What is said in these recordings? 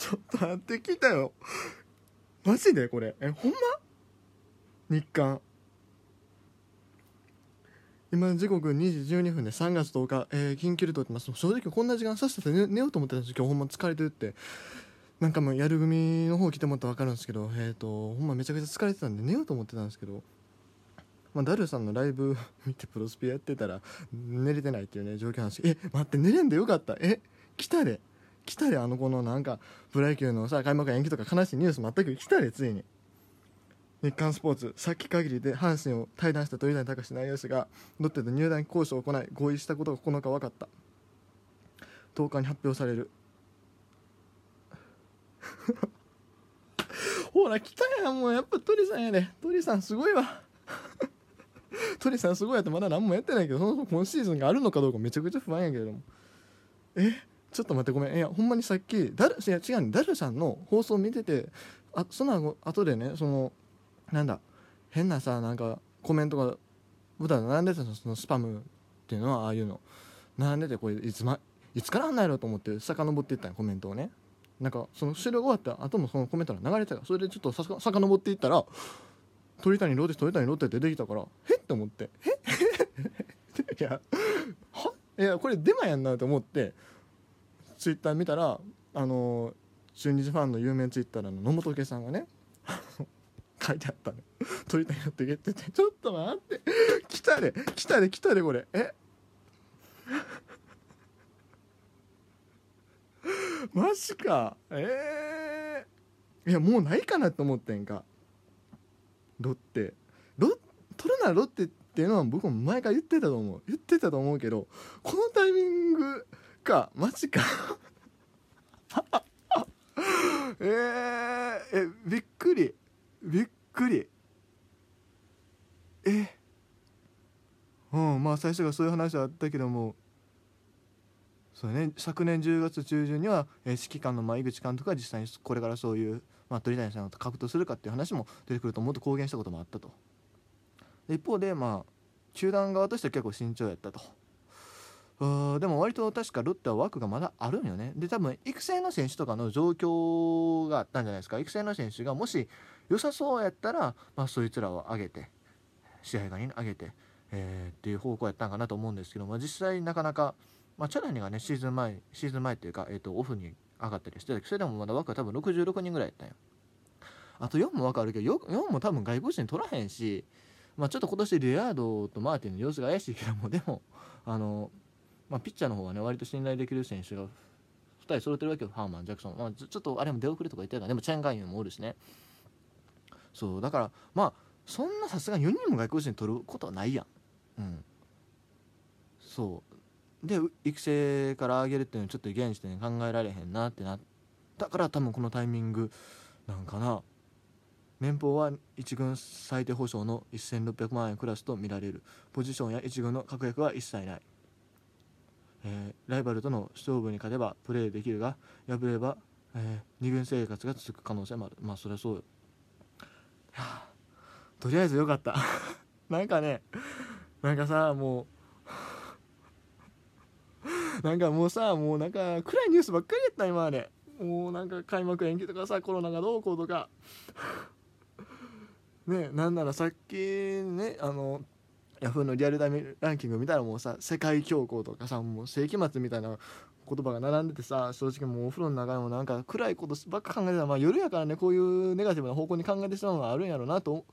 ちょっと待ってきたよ。マジで？これ？えほんま？日刊。今時刻2時12分で3月10日、えー、緊急で撮ってます。正直こんな時間さっさと寝ようと思ってたんです今日ほんま疲れてるって。なんかもうやる組の方来てもらったら分かるんですけど。えっ、ー、とほんまめちゃくちゃ疲れてたんで寝ようと思ってたんですけど。まあ、ダルさんのライブ 見てプロスピやってたら寝れてないっていうね状況なんですけど。え待って寝れんでよかった。え来たで。来たであの子のなんかプロ野球のさ開幕延期とか悲しいニュース全く来たでついに。日刊スポーツさっき限りで阪神を退団した鳥谷敬内野手がロッテと入団交渉を行い合意したことが9日分かった。10日に発表される。ほら来たやんもうやっぱ鳥さんやで。鳥さんすごいわ。鳥さんすごいやってまだ何もやってないけどその今シーズンがあるのかどうかめちゃくちゃ不安やけれども。え？ちょっと待ってごめん。いやほんまにさっきダルいや違うダルさんの放送見ててあその後でねそのなんだ変なさなんかコメントが普段並んでたそのスパムっていうのはああいうの。並んでてこれいつ,、ま、いつからあんないろと思って遡っていったんコメントをね。なんかその終了終わった後もそのコメントが流れてたから。それでちょっとさか遡っていったら鳥谷ローテ鳥谷ローテって出てきたからえって思って。えいやはいやこれデマやんなと思っ？てツイッター見たらあの中日ファンの有名ツイッターの野本家さんがね 書いてあったの。鳥谷ローテゲっててちょっと待って。来たで。来たで来たでこれ。え？マジか。ええー、いやもうないかなと思ってんか。ロッテ。ロ取るならロッテっていうのは僕も前から言ってたと思う。言ってたと思うけどこのタイミングかマジか。えー、えびっくり。びっくり。え。うんまあ最初がそういう話はあったけども。そうね昨年10月中旬には、えー、指揮官の井口監督が実際にこれからそういうまあ、鳥谷さんと格闘するかっていう話も出てくるともっと公言したこともあったと。一方でまあ球団側としては結構慎重やったと。でも割と確かロッテは枠がまだあるんよね。で多分育成の選手とかの状況があったんじゃないですか。育成の選手がもし良さそうやったら、まあ、そいつらを上げて試合側に上げて、えー、っていう方向やったんかなと思うんですけど、まあ、実際なかなか、まあ、チャラニがねシーズン前シーズン前っていうか、えー、とオフに上がったりしてそれでもまだ枠は多分66人ぐらいやったんよ。あと4も分かるけど4も多分外国人取らへんしまあちょっと今年レアードとマーティンの様子が怪しいけどもでもあのまあ、ピッチャーの方はね割と信頼できる選手が2人揃ってるわけよ。ハーマンジャクソン、まあ、ちょっとあれも出遅れとか言ってるからでもチェンガインもおるしね。そうだからまあそんなさすがに4人も外国人取ることはないやん。うん。そう。で育成から上げるっていうのはちょっと現時点で考えられへんなってなったから多分このタイミングなんかな。年俸は1軍最低保証の1600万円クラスと見られる。ポジションや1軍の確約は一切ない、えー、ライバルとの勝負に勝てばプレーできるが敗れば、えー、2軍生活が続く可能性もある。まあそりゃそうよ。とりあえずよかった。なんかねなんかさもう なんかもうさもうなんか暗いニュースばっかりやった今まで。もうなんか開幕延期とかさコロナがどうこうとか。ねなんならさっきねあのヤフーのリアルタイムランキング見たらもうさ世界恐慌とかさもう世紀末みたいな言葉が並んでてさ正直もうお風呂の中でもなんか暗いことばっか考えてたまあ夜やからねこういうネガティブな方向に考えてしまうのはあるんやろうなと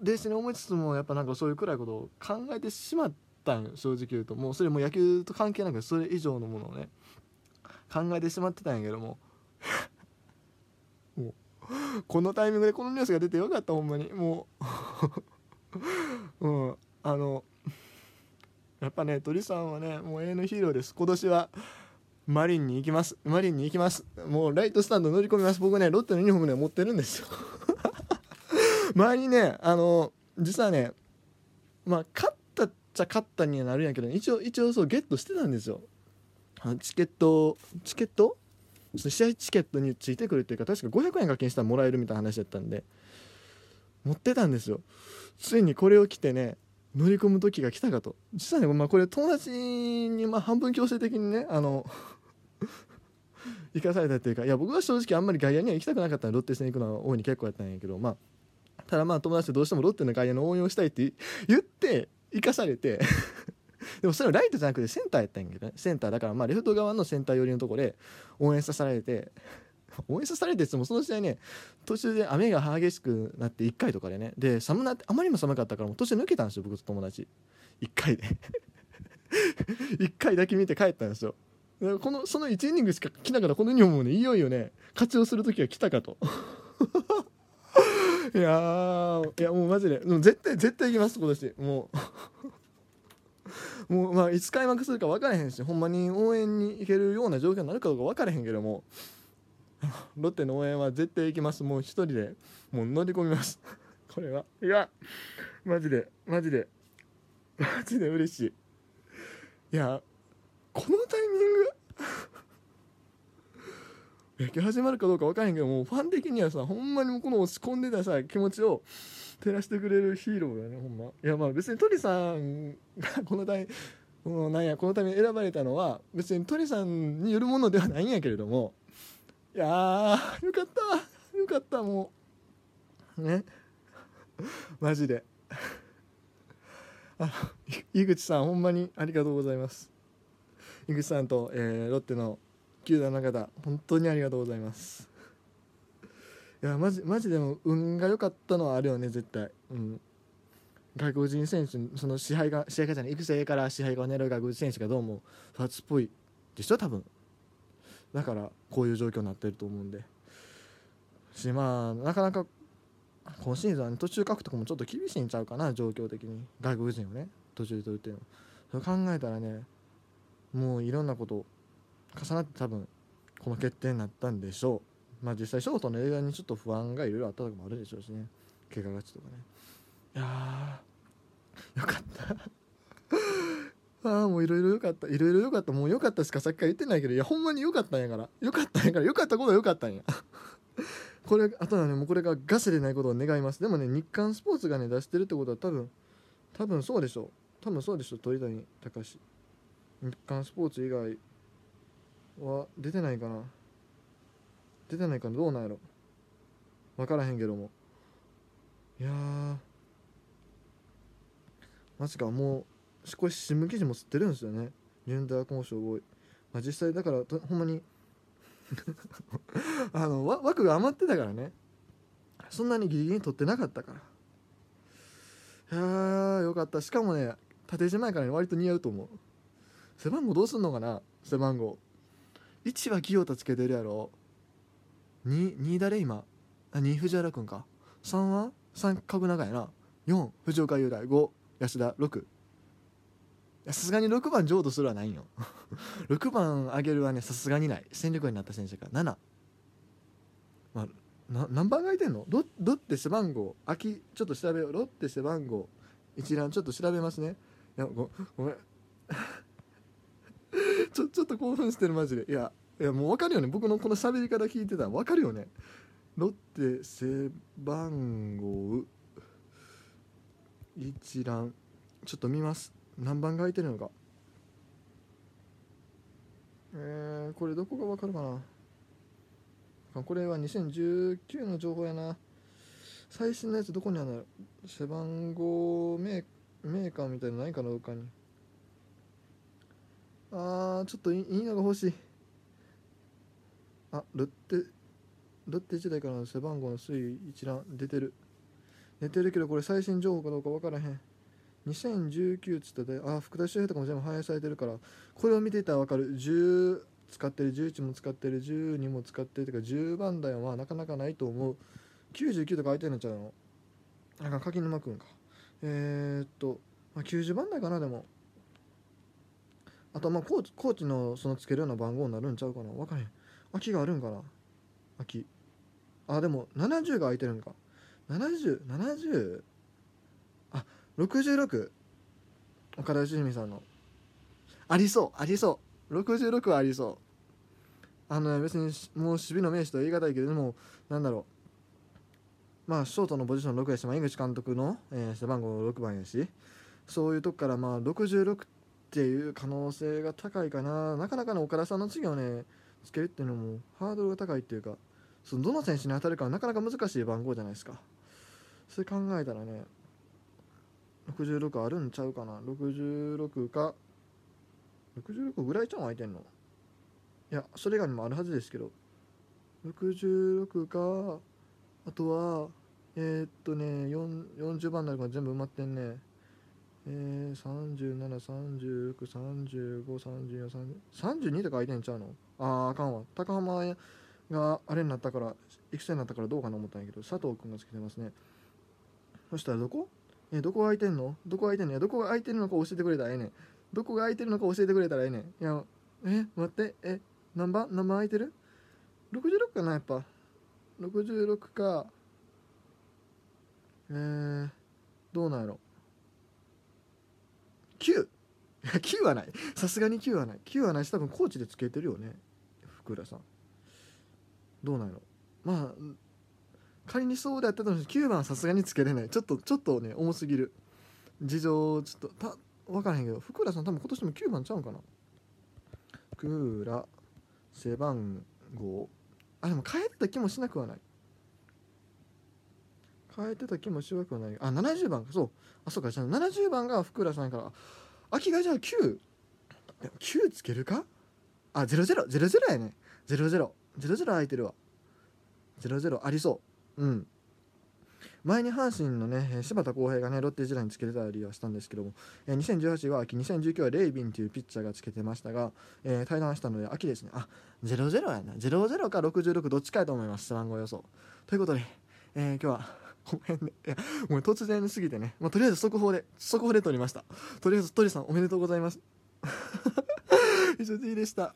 冷静に思いつつもやっぱなんかそういう暗いことを考えてしまったん正直言うと。もうそれも野球と関係なくそれ以上のものをね考えてしまってたんやけども。もうこのタイミングでこのニュースが出てよかったほんまに。もう。うん。あの やっぱね鳥さんはねもう永遠のヒーローです。今年はマリンに行きます。マリンに行きます。もうライトスタンド乗り込みます。僕ねロッテのユニフォームね持ってるんですよ。前にねあの実はねまあ勝ったっちゃ勝ったにはなるんやけど一応一応そうゲットしてたんですよ。チケットチケット？試合チケットについてくるっていうか確か500円課金したらもらえるみたいな話だったんで持ってたんですよ。ついにこれを着てね乗り込む時が来たかと。実はね、まあ、これ友達にま半分強制的にねあの 生かされたっていうかいや僕は正直あんまり外野には行きたくなかったんでロッテ戦行くのは大いに結構やったんやけどまあただまあ友達でどうしてもロッテの外野の応援をしたいって言って生かされて でもそれはライトじゃなくてセンターやったんやけどね。センター。だからまあレフト側のセンター寄りのとこで応援させられて応援させられててもその試合ね途中で雨が激しくなって1回とかでねで寒なあまりにも寒かったからもう途中抜けたんですよ僕と友達。1回で。1回だけ見て帰ったんですよ。このその1イニングしか来ながらこのユニフォームをねいよいよね活用する時は来たかと。いやいやもうマジでもう絶対絶対行きます今年。もう。もうまあいつ開幕するか分からへんしほんまに応援に行けるような状況になるかどうか分からへんけども。ロッテの応援は絶対行きます。もう一人でもう乗り込みます。これは。いやマジでマジでマジで嬉しい。いやこのタイミング。野球始まるかどうか分からへんけどもうファン的にはさほんまにこの落ち込んでたさ気持ちを照らしてくれるヒーローだねほんま。いやまあ別に鳥さんがこのタイこのなんやこのために選ばれたのは別に鳥さんによるものではないんやけれどもいやーよかった。よかったもう。ね。マジで。あ井口さんほんまにありがとうございます。井口さんと、えー、ロッテの球団の方本当にありがとうございます。いやマジマジでも運が良かったのはあるよね絶対。うん。外国人選手その支配が支配がじゃない育成から支配がを狙う外国人選手がどうもファーツっぽいでしょ多分。だからこういう状況になってると思うんで。しまあなかなか今シーズンは、ね、途中獲得もちょっと厳しいんちゃうかな状況的に。外国人をね途中で取るっていうの。そ考えたらねもういろんなこと重なって多分この決定になったんでしょう。まあ実際ショートの映画にちょっと不安がいろいろあったとかもあるでしょうしね。怪我がちとかね。いやよかったああもういろいろよかった。いろいろよかった。もうよかったしかさっきから言ってないけどいやほんまによかったんやから。よかったんやから。よかったことはよかったんや。これあとはねもうこれがガセでないことを願います。でもね日刊スポーツがね出してるってことは多分多分そうでしょう。多分そうでしょう鳥谷隆。日刊スポーツ以外は出てないかな。出てないかな。どうなんやろ。分からへんけども。いやー。マジかもうこれ新聞記事も吸ってるんですよね。ジェンダー交渉合意、まあ、実際だからほんまに。あの枠が余ってたからね。そんなにギリギリ取ってなかったから。いやーよかった。しかもね縦じまいから、ね、割と似合うと思う。背番号どうすんのかな？背番号。1は清田つけてるやろ。2, 2誰今？あ2藤原君か。3は三角長やな。4藤岡雄大。5安田。6さすがに6番譲渡するはないよ。6番上げるはねさすがにない。戦力になった選手が7まあな何番がいてんの？ロロッテ背番号秋ちょっと調べよう。ロッテ背番号一覧ちょっと調べますね。いやごごめん。ちょちょっと興奮してるマジで。いやいやもう分かるよね。僕のこの喋り方聞いてたら。分かるよね。ロッテ背番号一覧。ちょっと見ます。何番が空いてるのか。えー、これどこが分かるかな。これは2019の情報やな。最新のやつどこにあるの背番号メーカーみたいなのないかなどっかに。あーちょっといいのが欲しい。あロッテロッテ時代からの背番号の推移一覧出てる。出てるけどこれ最新情報かどうか分からへん。2019っつっててあ福田周平とかも全部反映されてるからこれを見ていたら分かる。10使ってる11も使ってる12も使ってるとか10番台はなかなかないと思う。99とか空いてるのちゃうの。なんか柿沼くんか。えー、っと、まあ、90番台かなでも。あとまあコーチコーチのそのつけるような番号になるんちゃうかな。分からへん。空きがあるんかな。空きあでも70が空いてるんか。7070 66岡田義美さんの。ありそう。ありそう。66はありそう。あの、別にもう守備の名手とは言い難いけれどもなんだろう。まあショートのポジション6やし、まあ、井口監督の、えー、背番号6番やし。そういうとこからまあ66っていう可能性が高いかな。なかなかの岡田さんの次をねつけるっていうのもハードルが高いっていうかそのどの選手に当たるかはなかなか難しい番号じゃないですか。それ考えたらね66あるんちゃうかな？66か？66ぐらいちゃん空いてんの？いやそれ以外にもあるはずですけど。66か？あとはえー、っとね40番になるから全部埋まってんね。えー、3736353432とか空いてんちゃうの？あーあかんわ。高浜があれになったから育成になったからどうかな思ったんやけど佐藤君がつけてますね。そしたらどこ？えどこが空いてんの？どこが空いてんの？どこが空いてるのか教えてくれたらええねん。どこが空いてるのか教えてくれたらええねん。いやえ待って。え何番？何番空いてる ?66 かなやっぱ。66か。えー、どうなんやろ？9! 9 はない。さすがに9はない。9はないし多分コーチでつけてるよね福浦さん。どうなんやろ？まあ仮にそうだったとして9番はさすがにつけれない。ちょっとちょっとね重すぎる。事情ちょっとた分からへんけど福浦さん多分今年も9番ちゃうんかな。福浦背番号。あでも変えてた気もしなくはない。変えてた気もしなくはない。あ70番そう。あそうか。じゃあ70番が福浦さんから。秋がじゃあ9 9つけるか？あゼ0000やね。0000空いてるわ。00ありそう。うん。前に阪神のね柴田浩平がねロッテ時代につけてたりはしたんですけども、えー、2018は秋2019はレイビンというピッチャーがつけてましたが、えー、対談したので秋ですねあ00やな。00か66どっちかやと思います。背番号予想。ということで、えー、今日はごめんね。いやもう突然すぎてね、まあ、とりあえず速報で速報で撮りました。とりあえず鳥さんおめでとうございます。以上 G でした